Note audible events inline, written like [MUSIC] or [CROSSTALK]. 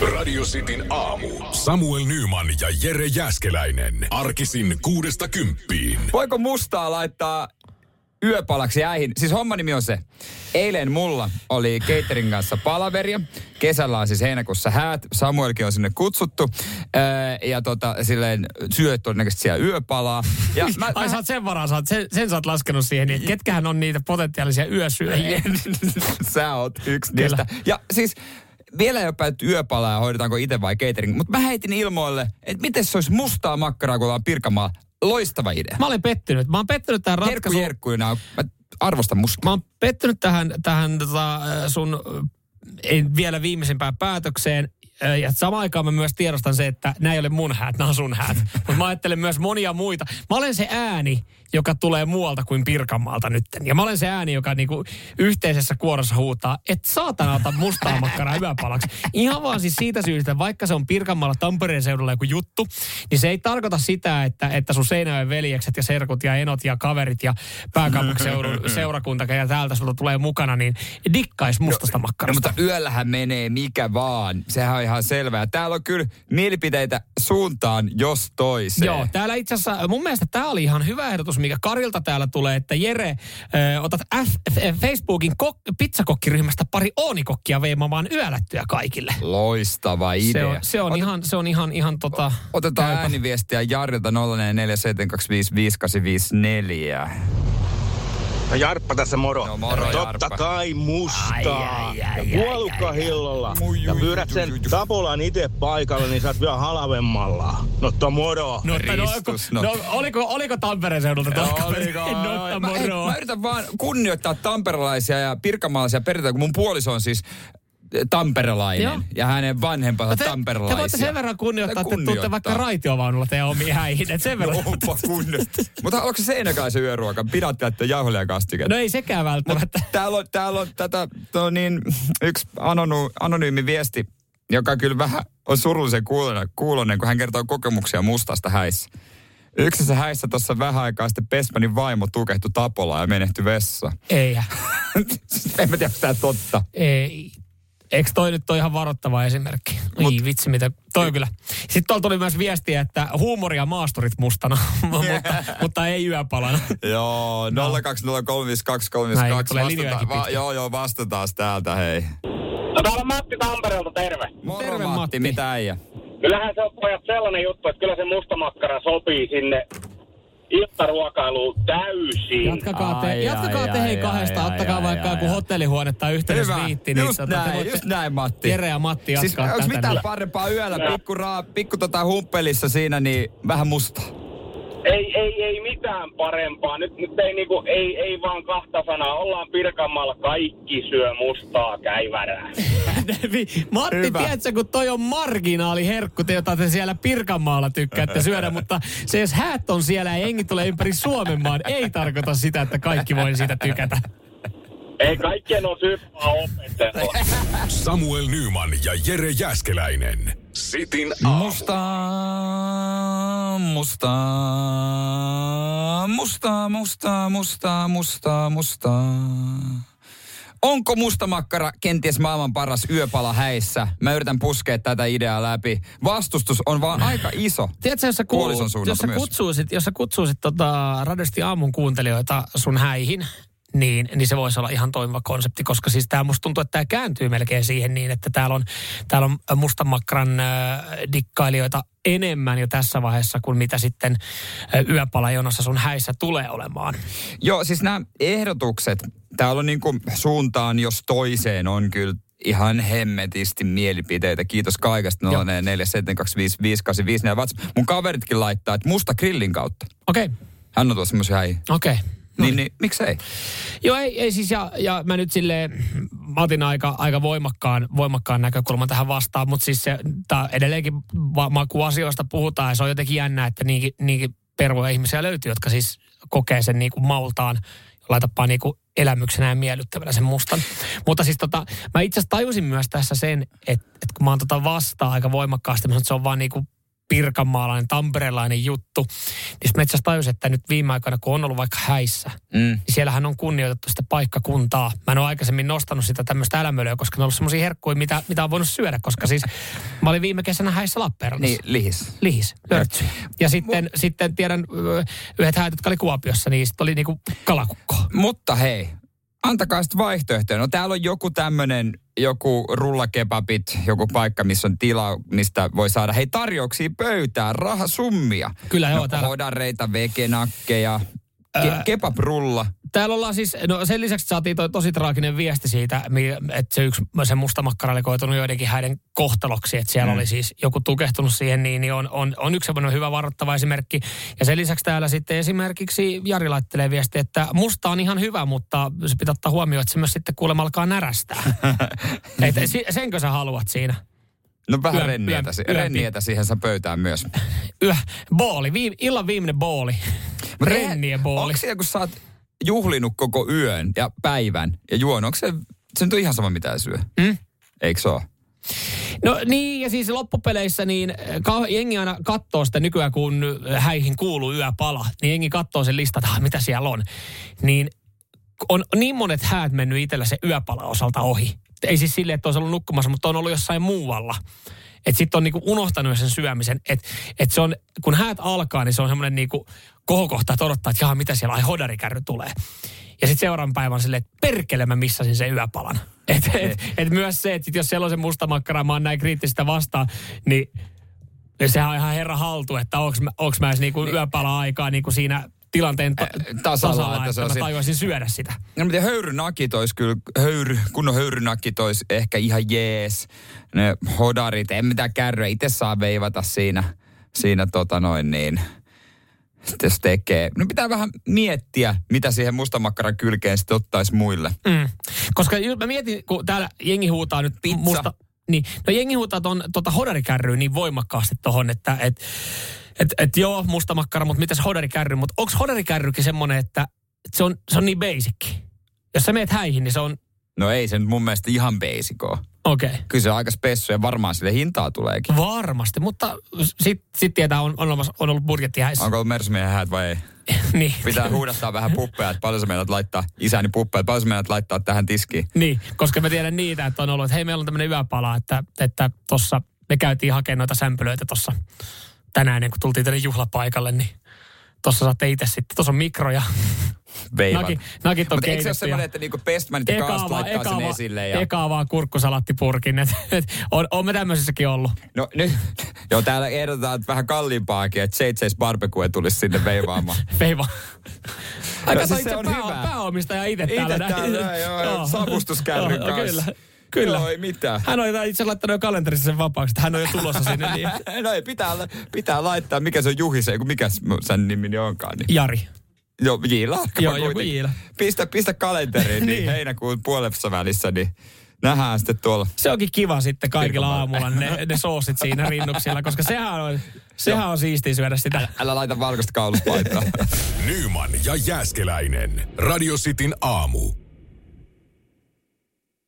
Radio Cityn aamu. Samuel Nyman ja Jere Jäskeläinen. Arkisin kuudesta kymppiin. Voiko mustaa laittaa yöpalaksi äihin? Siis homma nimi on se. Eilen mulla oli catering kanssa palaveria. Kesällä on siis heinäkuussa häät. Samuelkin on sinne kutsuttu. Öö, ja tota, silleen syöt todennäköisesti siellä yöpalaa. Ja mä, Ai mä- sä oot sen varaan, sä oot, sen, sen sä oot laskenut siihen, niin ketkähän on niitä potentiaalisia yösyöjiä. [LAUGHS] Sä oot yksi niistä. Ja siis vielä ei ole päätetty yöpalaa ja hoidetaanko itse vai catering. Mutta mä heitin ilmoille, että miten se olisi mustaa makkaraa, kun ollaan Pirkanmaa. Loistava idea. Mä olen pettynyt. Mä oon pettynyt tähän Herkku ratkaisuun. Jerkkuina, mä arvostan mustaa. Mä oon pettynyt tähän, tähän tota, sun ei vielä viimeisimpään päätökseen. Ja samaan aikaan mä myös tiedostan se, että nämä ei ole mun häät, nämä on sun häät. [LAUGHS] Mutta mä ajattelen myös monia muita. Mä olen se ääni, joka tulee muualta kuin Pirkanmaalta nytten. Ja mä olen se ääni, joka niinku yhteisessä kuorossa huutaa, että saatana ota mustaa makkaraa yöpalaksi. Ihan vaan siis siitä syystä, että vaikka se on Pirkanmaalla Tampereen seudulla joku juttu, niin se ei tarkoita sitä, että, että sun Seinäjoen veljekset ja serkut ja enot ja kaverit ja pääkaupunkiseudun [LAUGHS] seurakunta ja täältä sulta tulee mukana, niin dikkais mustasta No, makkarasta. mutta yöllähän menee mikä vaan. Sehän on ihan selvää. Täällä on kyllä mielipiteitä suuntaan, jos toiseen. Joo, täällä itse asiassa mun mielestä tämä oli ihan hyvä ehdotus, mikä Karilta täällä tulee, että Jere, ö, otat F, F, Facebookin kok, pizzakokkiryhmästä pari oonikokkia veimaamaan yölättyä kaikille. Loistava idea. Se on, se on Ot- ihan, se on ihan, ihan tota... Otetaan käypä. ääniviestiä Jarilta 0472555854. No Jarppa tässä moro. No moro, Totta Jarppa. kai mustaa. Ai, ai, ai, ja puolukkahillolla. Ja pyydät sen jui, jui. tapolan itse paikalle, niin saat vielä halvemmalla. No to moro. No, että no, Ristus, no. no. no, oliko, oliko Tampereen seudulta? No, [LAUGHS] mä, en- moro. mä yritän vaan kunnioittaa tamperelaisia ja pirkanmaalaisia perinteitä, kun mun puoliso on siis tamperelainen Joo. ja hänen vanhempansa te, tamperelaisia. te voitte sen verran kunnioittaa, että te tuutte vaikka raitiovaunulla teidän omiin häihin. Et sen verran. Onpa. Mutta haluatko se seinäkaisen yöruoka? Pidätte jauholia ja kastiketta. No ei sekään välttämättä. Täällä on, täällä on tätä, tuo niin, yksi anony, anonyymi viesti, joka kyllä vähän on surullisen kuulonen, kun hän kertoo kokemuksia mustasta häissä. Yksissä häissä tuossa vähän aikaa sitten Pesmanin vaimo tukehtui Tapolaan ja menehtyi vessa. Eihän. [LAUGHS] en mä tiedä, onko tämä totta. Ei. Eikö toi nyt ole ihan varoittava esimerkki? Ei Mut- vitsi, mitä. Toi kyllä. Sitten tuolla tuli myös viestiä, että huumoria maasturit mustana, [LAUGHS] mutta, mutta ei yöpalana. Joo, 020352352. Näin, tulee linjojakin Vastataan, va, pitkin. joo, joo, vastataan täältä, hei. No täällä on Matti Tampereelta, terve. Moro Terve, Matti, Matti. mitä äijä? Kyllähän se on pojat sellainen juttu, että kyllä se mustamakkara sopii sinne iltaruokailuun täysin. Jatkakaa te, Ai, jatkakaa ai, te hei ai, kahdesta, ai, ottakaa ai, vaikka ai, joku hotellihuone tai yhteydesviitti. just tota, näin, just näin Matti. Jere ja Matti jatkaa Siis onko mitään niin. parempaa yöllä, pikku, raa, pikku tota humppelissa siinä, niin vähän musta. Ei, ei, ei mitään parempaa. Nyt, nyt ei, niinku, ei, ei vaan kahta sanaa. Ollaan Pirkanmaalla, kaikki syö mustaa käivärää. Matti, Hyvä. tiedätkö, kun toi on marginaaliherkku, te, jota te siellä Pirkanmaalla tykkäätte syödä, mutta se jos häät on siellä ja jengi tulee ympäri Suomen maan, ei tarkoita sitä, että kaikki voi siitä tykätä. Ei kaikkien on vaan opetella. Samuel Nyman ja Jere Jäskeläinen. Sitin aamu. Mustaa, mustaa, mustaa, mustaa, mustaa, mustaa, mustaa. Onko musta makkara kenties maailman paras yöpala häissä? Mä yritän puskea tätä ideaa läpi. Vastustus on vaan aika iso. Tiedätkö, jos sä, kuul, jos sä kutsuisit, jos sä kutsuisit tota Radiosti aamun kuuntelijoita sun häihin, niin, niin se voisi olla ihan toimiva konsepti, koska siis tämä musta tuntuu, että tämä kääntyy melkein siihen niin, että täällä on, täällä on mustamakran äh, dikkailijoita enemmän jo tässä vaiheessa kuin mitä sitten äh, yöpalajonossa sun häissä tulee olemaan. Joo, siis nämä ehdotukset, täällä on niinku suuntaan, jos toiseen on kyllä ihan hemmetisti mielipiteitä. Kiitos kaikesta. Joo. 04725585. Ja WhatsApp. Mun kaveritkin laittaa, että musta grillin kautta. Okei, okay, Hän on tuossa semmoisia okei. Okay. Niin, niin, miksei? Joo, ei, ei siis, ja, ja mä nyt silleen, mä otin aika, aika voimakkaan, voimakkaan näkökulman tähän vastaan, mutta siis se, tää edelleenkin, va, ma- kun asioista puhutaan, ja se on jotenkin jännä, että niinkin, niinkin pervoja ihmisiä löytyy, jotka siis kokee sen niin kuin maultaan, laitapa niin kuin elämyksenä ja miellyttävänä sen mustan. Mutta siis tota, mä itse asiassa tajusin myös tässä sen, että, että kun mä oon tota vastaan aika voimakkaasti, mä sanon, että se on vaan niin kuin pirkanmaalainen, tamperelainen juttu. Niin mä itse asiassa tajusin, että nyt viime aikoina, kun on ollut vaikka häissä, mm. niin siellähän on kunnioitettu sitä paikkakuntaa. Mä en ole aikaisemmin nostanut sitä tämmöistä älämölöä, koska ne on ollut semmoisia herkkuja, mitä, mitä on voinut syödä, koska siis mä olin viime kesänä häissä Lappeenrannassa. Niin, lihis. Lihis, lörtsy. Ja sitten, sitten tiedän yhdet häät, jotka oli Kuopiossa, niin sitten oli niinku kalakukko. Mutta hei, antakaa sitten vaihtoehtoja. No täällä on joku tämmönen, joku rullakebabit, joku paikka, missä on tila, mistä voi saada, hei tarjouksia pöytään, rahasummia. Kyllä joo, no, täällä- hodareita, vegenakkeja, ke- kebabrulla. Täällä ollaan siis, no sen lisäksi saatiin toi tosi traaginen viesti siitä, että se yksi se mustamakkara oli koitunut joidenkin häiden kohtaloksi, että siellä mm. oli siis joku tukehtunut siihen, niin, niin on, on, on yksi semmoinen hyvä varoittava esimerkki. Ja sen lisäksi täällä sitten esimerkiksi Jari laittelee viesti, että musta on ihan hyvä, mutta se pitää ottaa huomioon, että se myös sitten kuulemma alkaa närästää. [LAUGHS] Et senkö sä haluat siinä? No vähän Yön- rennietä, yön- rennietä siihen saa pöytään myös. Yö, booli, viime, illan viimeinen booli. Rennie booli. Onko se, kun sä oot juhlinut koko yön ja päivän ja juonut, onko se, se nyt on ihan sama mitä syö? Mm? Eikö se ole? No niin, ja siis loppupeleissä niin ka- jengi aina katsoo sitä nykyään, kun häihin kuuluu yöpala, niin jengi katsoo sen listan, että ah, mitä siellä on. Niin on niin monet häät mennyt itsellä se yöpala osalta ohi. Ei siis silleen, että olisi ollut nukkumassa, mutta on ollut jossain muualla. Että sitten on niinku unohtanut sen syömisen. Että et se on, kun häät alkaa, niin se on semmoinen niinku kohokohta, että odottaa, että jaha, mitä siellä, ai hodarikärry tulee. Ja sitten seuraavan päivän silleen, että perkele mä missasin sen yöpalan. [LAUGHS] Että et, et myös se, että jos siellä on se musta makkara, mä oon näin kriittistä vastaan, niin niin sehän on ihan herra haltu, että onks mä, onks mä edes niinku yöpala-aikaa niinku siinä tilanteen ta- tasalla, tasalla, että että, se on mä si- tajuaisin syödä sitä. No miten höyrynakit olisi kyllä, höyry, kunnon höyrynakit olisi ehkä ihan jees. Ne hodarit, en mitään kärryä, itse saa veivata siinä, siinä tota noin niin, sitten jos tekee. No pitää vähän miettiä, mitä siihen mustamakkaran kylkeen sitten ottaisi muille. Mm. Koska mä mietin, kun täällä jengi huutaa nyt Pizza. musta... Niin, no jengi huutaa ton tota hodarikärryyn niin voimakkaasti tohon, että et, et, et joo, musta makkara, mutta mitäs hodarikärry? Mutta onko hodarikärrykin semmoinen, että et se on, se on niin basic? Jos sä meet häihin, niin se on No ei se nyt mun mielestä ihan basicoa. okei. Okay. Kyllä se on aika spessu ja varmaan sille hintaa tuleekin. Varmasti, mutta sitten sit tietää, on, on, olemassa- on ollut budjetti häissä. Onko ollut Mersmiehen häät vai ei? [LAUGHS] niin. Pitää huudattaa vähän puppeja, että paljon sä meidät laittaa, isäni puppeja, että paljon sä meidät laittaa tähän tiskiin. Niin, koska mä tiedän niitä, että on ollut, että hei, meillä on tämmöinen yöpala, että, että tossa me käytiin hakemaan noita sämpylöitä tuossa tänään, niin kun tultiin tänne juhlapaikalle, niin tuossa saatte itse sitten, tuossa on mikro ja [LAUGHS] Veivat. Naki, nakit on Mutta eikö se ole semmoinen, että niinku Bestmanit ja Kaast laittaa sen esille? Ja... Ekaa vaan kurkkusalattipurkin. [LAUGHS] Et, et, on, on me tämmöisessäkin ollut. No nyt, [LAUGHS] joo täällä ehdotetaan että vähän kalliimpaakin, että JJ's Barbecue tulisi sinne veivaamaan. Veiva. Aika No siis itse se on pää, hyvä. pääomistaja itse Itse täällä. täällä, joo, savustuskärryn kanssa. Kyllä. Kyllä. Joo, ei mitään. Hän on itse laittanut jo kalenterissa sen vapaaksi, että hän on jo tulossa sinne. Niin. [LAUGHS] no ei, pitää, pitää laittaa, mikä se on Juhi se, kun mikä sen nimi onkaan. Niin. Jari. Joo, Jiila. Joo, joku Jiila. Pistä, pistä kalenteriin, niin, [LAUGHS] Niin. heinäkuun puolessa välissä, niin nähdään sitten tuolla. Se onkin kiva sitten kaikilla aamulla ne, ne soosit siinä rinnuksilla, koska sehän on, sehän on siistiä syödä sitä. Älä laita valkoista kauluspaitaa. [LAUGHS] Nyman ja Jääskeläinen. Radio Cityn aamu.